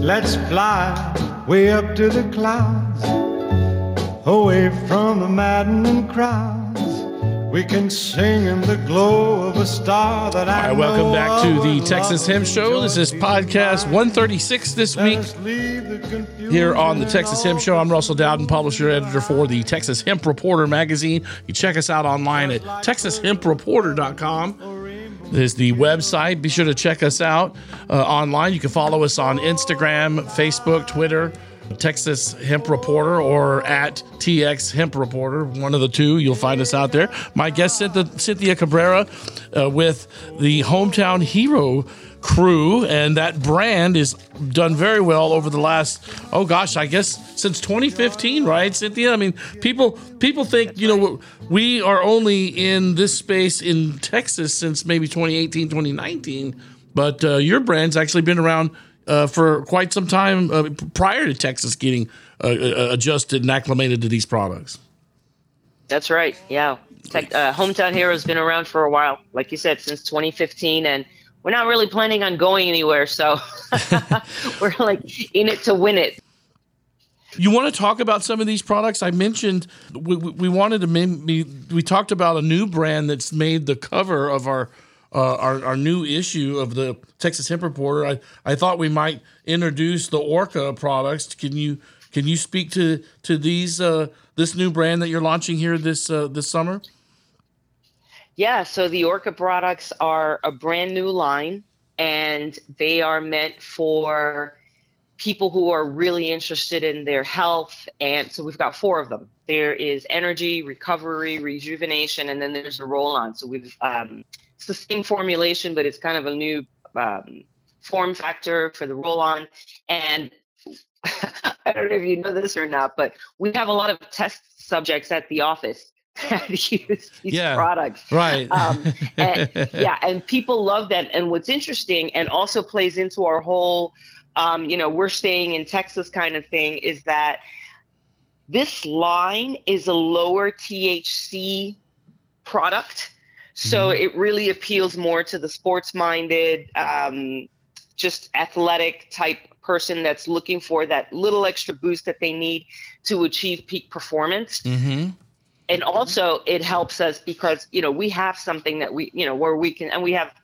let's fly way up to the clouds, away from the maddening crowds. We can sing in the glow of a star that I All right, welcome back to the. Texas Hemp Show. This is podcast 136 this week here on the Texas Hemp Show. I'm Russell Dowden, publisher editor for the Texas Hemp Reporter magazine. You check us out online at texashempreporter.com. Is the website. Be sure to check us out uh, online. You can follow us on Instagram, Facebook, Twitter. Texas Hemp Reporter or at TX Hemp Reporter, one of the two. You'll find us out there. My guest, Cynthia Cabrera, uh, with the Hometown Hero crew, and that brand is done very well over the last oh gosh, I guess since 2015, right, Cynthia? I mean, people people think you know we are only in this space in Texas since maybe 2018, 2019, but uh, your brand's actually been around uh, for quite some time uh, prior to Texas getting uh, uh, adjusted and acclimated to these products. That's right. Yeah. Tech, uh, Hometown Hero has been around for a while, like you said, since 2015. And we're not really planning on going anywhere. So we're like in it to win it. You want to talk about some of these products? I mentioned we, we wanted to maybe we talked about a new brand that's made the cover of our uh, our, our new issue of the Texas Hemp Reporter. I, I thought we might introduce the Orca products. Can you can you speak to to these uh, this new brand that you're launching here this uh, this summer? Yeah, so the Orca products are a brand new line, and they are meant for people who are really interested in their health. And so we've got four of them. There is energy, recovery, rejuvenation, and then there's a roll on. So we've um, it's the same formulation, but it's kind of a new um, form factor for the roll on. And I don't know if you know this or not, but we have a lot of test subjects at the office that use these yeah, products. Right. Um, and, yeah, and people love that. And what's interesting and also plays into our whole, um, you know, we're staying in Texas kind of thing is that this line is a lower THC product so mm-hmm. it really appeals more to the sports minded, um, just athletic type person that's looking for that little extra boost that they need to achieve peak performance. Mm-hmm. And also, it helps us because you know we have something that we you know where we can and we have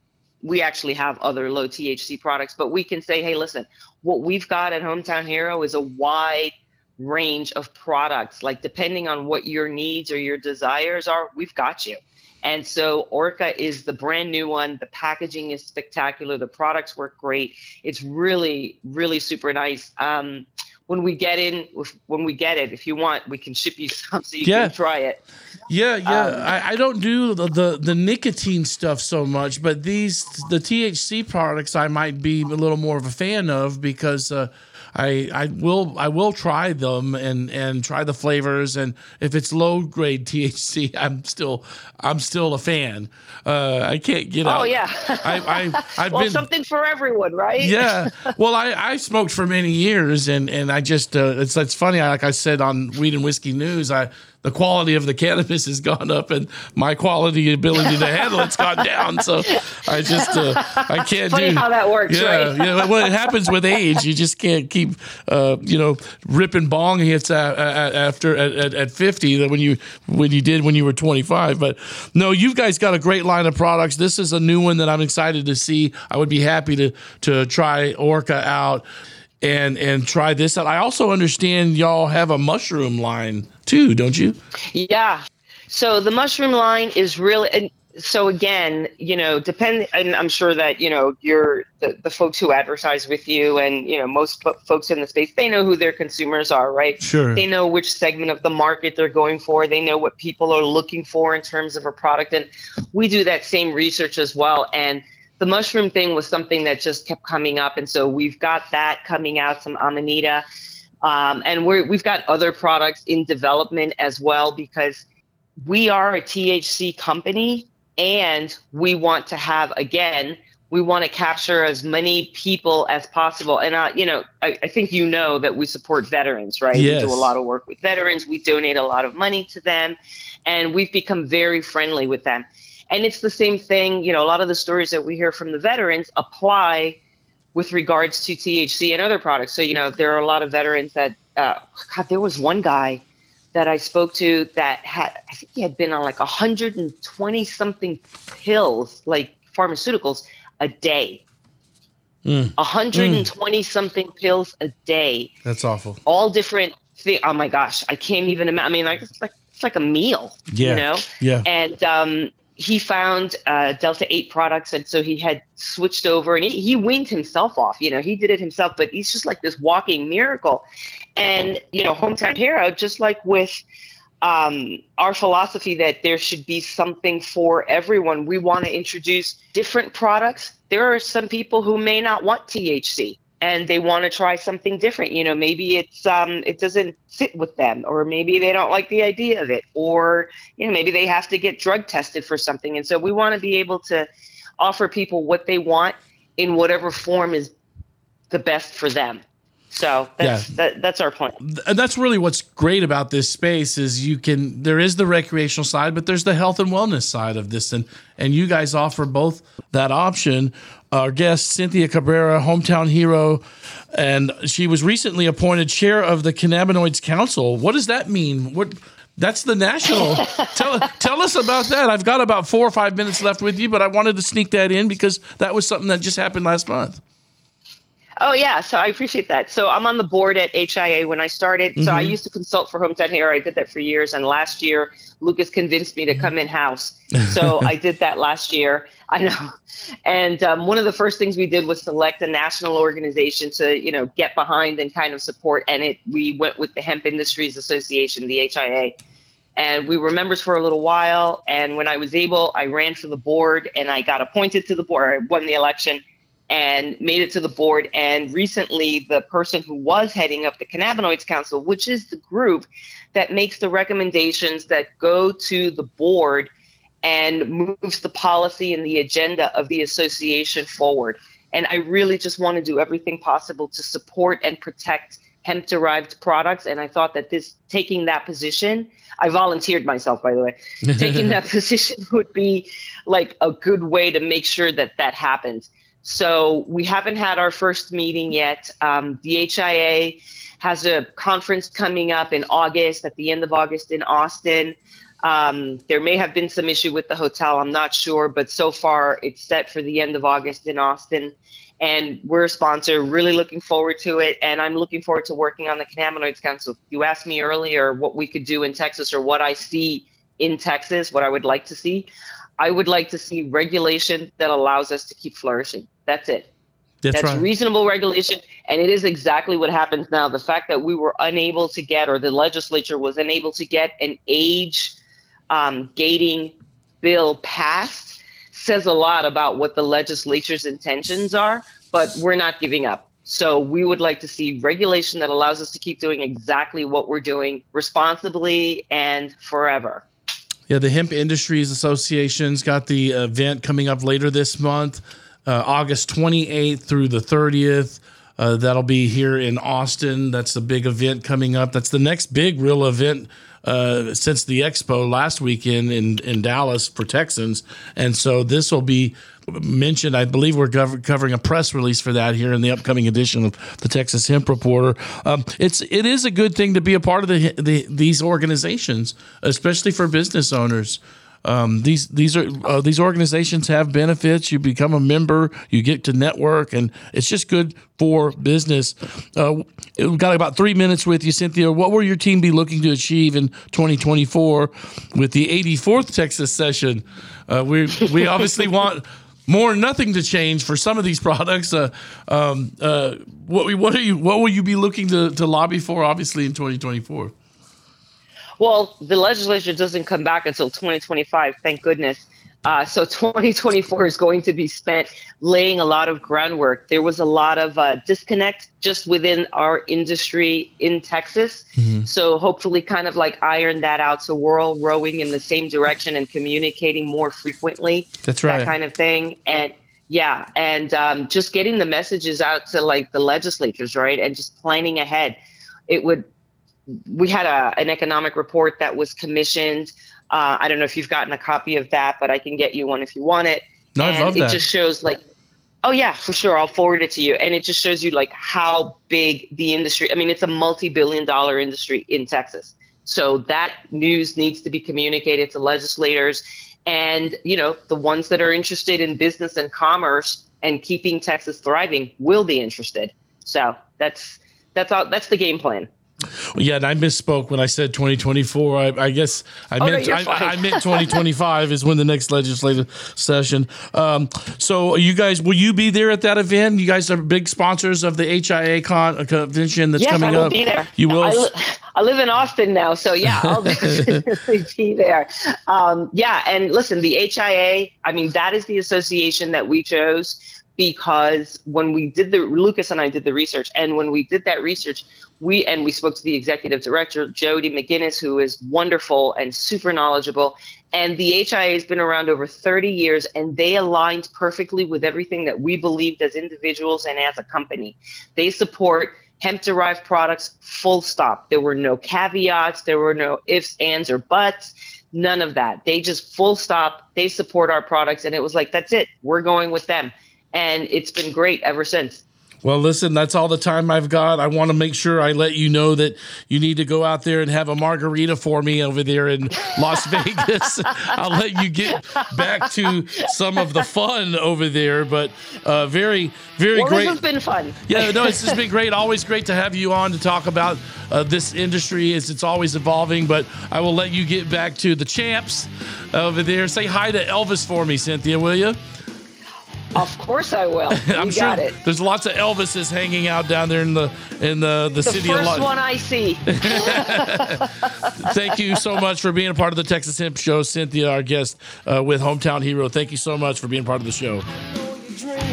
we actually have other low THC products, but we can say, hey, listen, what we've got at Hometown Hero is a wide range of products. Like depending on what your needs or your desires are, we've got you. And so Orca is the brand new one. The packaging is spectacular. The products work great. It's really, really super nice. Um, when we get in, when we get it, if you want, we can ship you some so you yeah. can try it. Yeah, yeah. Um, I, I, don't do the, the, the nicotine stuff so much, but these the THC products I might be a little more of a fan of because. Uh, I I will I will try them and and try the flavors and if it's low grade THC I'm still I'm still a fan. Uh, I can't get oh, out. Oh yeah. I, I I've well, been something for everyone, right? yeah. Well, I, I smoked for many years and and I just uh, it's it's funny. Like I said on Weed and Whiskey News, I the quality of the cannabis has gone up and my quality ability to handle it's gone down. So I just uh, I can't Funny do how that works, yeah, right? yeah. Well, it happens with age. You just can't keep uh, you know ripping bong hits after at, at, 50 that when you when you did when you were 25. But no, you guys got a great line of products. This is a new one that I'm excited to see. I would be happy to to try Orca out and and try this out. I also understand y'all have a mushroom line too, don't you? Yeah. So the mushroom line is really and so again, you know, depend and I'm sure that, you know, you're the, the folks who advertise with you and, you know, most folks in the space, they know who their consumers are, right? Sure. They know which segment of the market they're going for. They know what people are looking for in terms of a product. And we do that same research as well. And the mushroom thing was something that just kept coming up, and so we've got that coming out, some Amanita, um, and we we've got other products in development as well because we are a THC company, and we want to have again we want to capture as many people as possible. And, uh, you know, I, I, think you know that we support veterans, right? Yes. We do a lot of work with veterans. We donate a lot of money to them, and we've become very friendly with them. And it's the same thing, you know, a lot of the stories that we hear from the veterans apply with regards to THC and other products. So, you know, there are a lot of veterans that, uh, God, there was one guy that I spoke to that had, I think he had been on like 120 something pills, like pharmaceuticals, a day. Mm. 120 mm. something pills a day. That's awful. All different things. Oh my gosh, I can't even imagine. I mean, like it's like it's like a meal. Yeah. You know. Yeah. And um, he found uh, Delta 8 products. And so he had switched over and he, he weaned himself off. You know, he did it himself, but he's just like this walking miracle. And, you know, Hometown Hero, just like with um, our philosophy that there should be something for everyone, we want to introduce different products. There are some people who may not want THC and they want to try something different you know maybe it's um it doesn't fit with them or maybe they don't like the idea of it or you know maybe they have to get drug tested for something. And so we want to be able to offer people what they want in whatever form is the best for them. So that's Yeah. that, that's our plan. And that's really what's great about this space is you can there is the recreational side but there's the health and wellness side of this. And and you guys offer both that option our guest cynthia cabrera hometown hero and she was recently appointed chair of the cannabinoids council what does that mean what that's the national tell, tell us about that i've got about four or five minutes left with you but i wanted to sneak that in because that was something that just happened last month Oh yeah, so I appreciate that. So I'm on the board at HIA when I started. So I Mhm. used to consult for Hometown Hero. I did that for years, and last year Lucas convinced me to come in house. So I did that last year. I know, and um, one of the first things we did was select a national organization to you know get behind and kind of support. And it we went with the Hemp Industries Association, the HIA. And we were members for a little while. And when I was able, I ran for the board and I got appointed to the board. I won the election and made it to the board. And recently, the person who was heading up the Cannabinoids Council, which is the group that makes the recommendations that go to the board and moves the policy and the agenda of the association forward. And I really just want to do everything possible to support and protect hemp derived products. And I thought that this taking that position, I volunteered myself, by the way, taking that position would be like a good way to make sure that that happens. So we haven't had our first meeting yet. Um, the HIA has a conference coming up in August, at the end of August in Austin. Um, there may have been some issue with the hotel, I'm not sure, but so far it's set for the end of August in Austin. And we're a sponsor, really looking forward to it. And I'm looking forward to working on the Cannabinoids Council. You asked me earlier what we could do in Texas or what I see in Texas, what I would like to see. I would like to see regulation that allows us to keep flourishing. That's it. That's right. reasonable regulation. And it is exactly what happens now. The fact that we were unable to get, or the legislature was unable to get an age um, gating bill passed, says a lot about what the legislature's intentions are, but we're not giving up. So we would like to see regulation that allows us to keep doing exactly what we're doing responsibly and forever. Yeah, the Hemp Industries Association's got the event coming up later this month, uh, August 28th through the 30th. Uh, that'll be here in Austin. That's the big event coming up. That's the next big real event uh, since the expo last weekend in, in Dallas for Texans. And so this will be mentioned. I believe we're covering a press release for that here in the upcoming edition of the Texas Hemp Reporter. Um, it's it is a good thing to be a part of the, the these organizations, especially for business owners. Um, these these are uh, these organizations have benefits. You become a member, you get to network, and it's just good for business. Uh, we've got about three minutes with you, Cynthia. What will your team be looking to achieve in 2024 with the 84th Texas session? Uh, we we obviously want more nothing to change for some of these products. Uh, um, uh, what what are you what will you be looking to, to lobby for? Obviously in 2024. Well, the legislature doesn't come back until 2025, thank goodness. Uh, so 2024 is going to be spent laying a lot of groundwork. There was a lot of uh, disconnect just within our industry in Texas. So hopefully, kind of like iron that out. So we're all rowing in the same direction and communicating more frequently. That's right. That kind of thing. And yeah, and um, just getting the messages out to like the legislatures, right? And just planning ahead. It would we had a, an economic report that was commissioned. Uh, I don't know if you've gotten a copy of that, but I can get you one if you want it. No, and love it that. just shows like, oh yeah, for sure, I'll forward it to you. And it just shows you like how big the industry. I mean, it's a multi-billion-dollar industry in Texas. So that news needs to be communicated to legislators, and you know the ones that are interested in business and commerce and keeping Texas thriving will be interested. So that's that's all. That's the game plan. Yeah, and I misspoke when I said 2024. I, I guess I Oh, meant you're I. I meant 2025 is when the next legislative session. Um, so, you guys, will you be there at that event? You guys are big sponsors of the HIA con- uh, convention that's yes, coming I will up. be there. You will. I, li- I live in Austin now, so yeah, I'll definitely be there. Um, yeah, and listen, the HIA. I mean, that is the association that we chose because when we did the Lucas and I did the research, and when we did that research, we and we spoke to the executive director Jody McGinness, who is wonderful and super knowledgeable. And the HIA has been around over 30 years, and they aligned perfectly with everything that we believed as individuals and as a company. They support hemp derived products, full stop. There were no caveats, there were no ifs, ands, or buts. None of that. They just full stop. They support our products. And it was like, that's it. We're going with them. And it's been great ever since. Well, listen, that's all the time I've got. I want to make sure I let you know that you need to go out there and have a margarita for me over there in Las Vegas. I'll let you get back to some of the fun over there, but uh, very, very great. this has been fun. Yeah, no, it's just been great. Always great to have you on to talk about uh, this industry. It's, it's always evolving, but I will let you get back to the champs over there. Say hi to Elvis for me, Cynthia, will you? Of course I will. I'm You sure got it. there's lots of Elvises hanging out down there in the in the the, The city first of Los. one I see. Thank you so much for being a part of the Texas Hemp Show, Cynthia, our guest uh, with Hometown Hero. Thank you so much for being part of the show.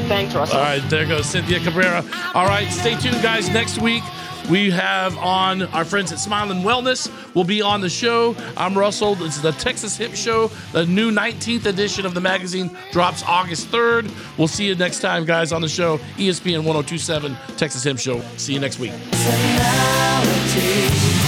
Thanks, Russell. All right, there goes Cynthia Cabrera. All right, stay tuned, guys. Next week, we have on our friends at Smiling Wellness. will be on the show. I'm Russell. This is the Texas Hemp Show. The new 19th edition of the magazine drops August 3rd. We'll see you next time, guys, on the show. ESPN 1027 Texas Hemp Show. See you next week. Personality.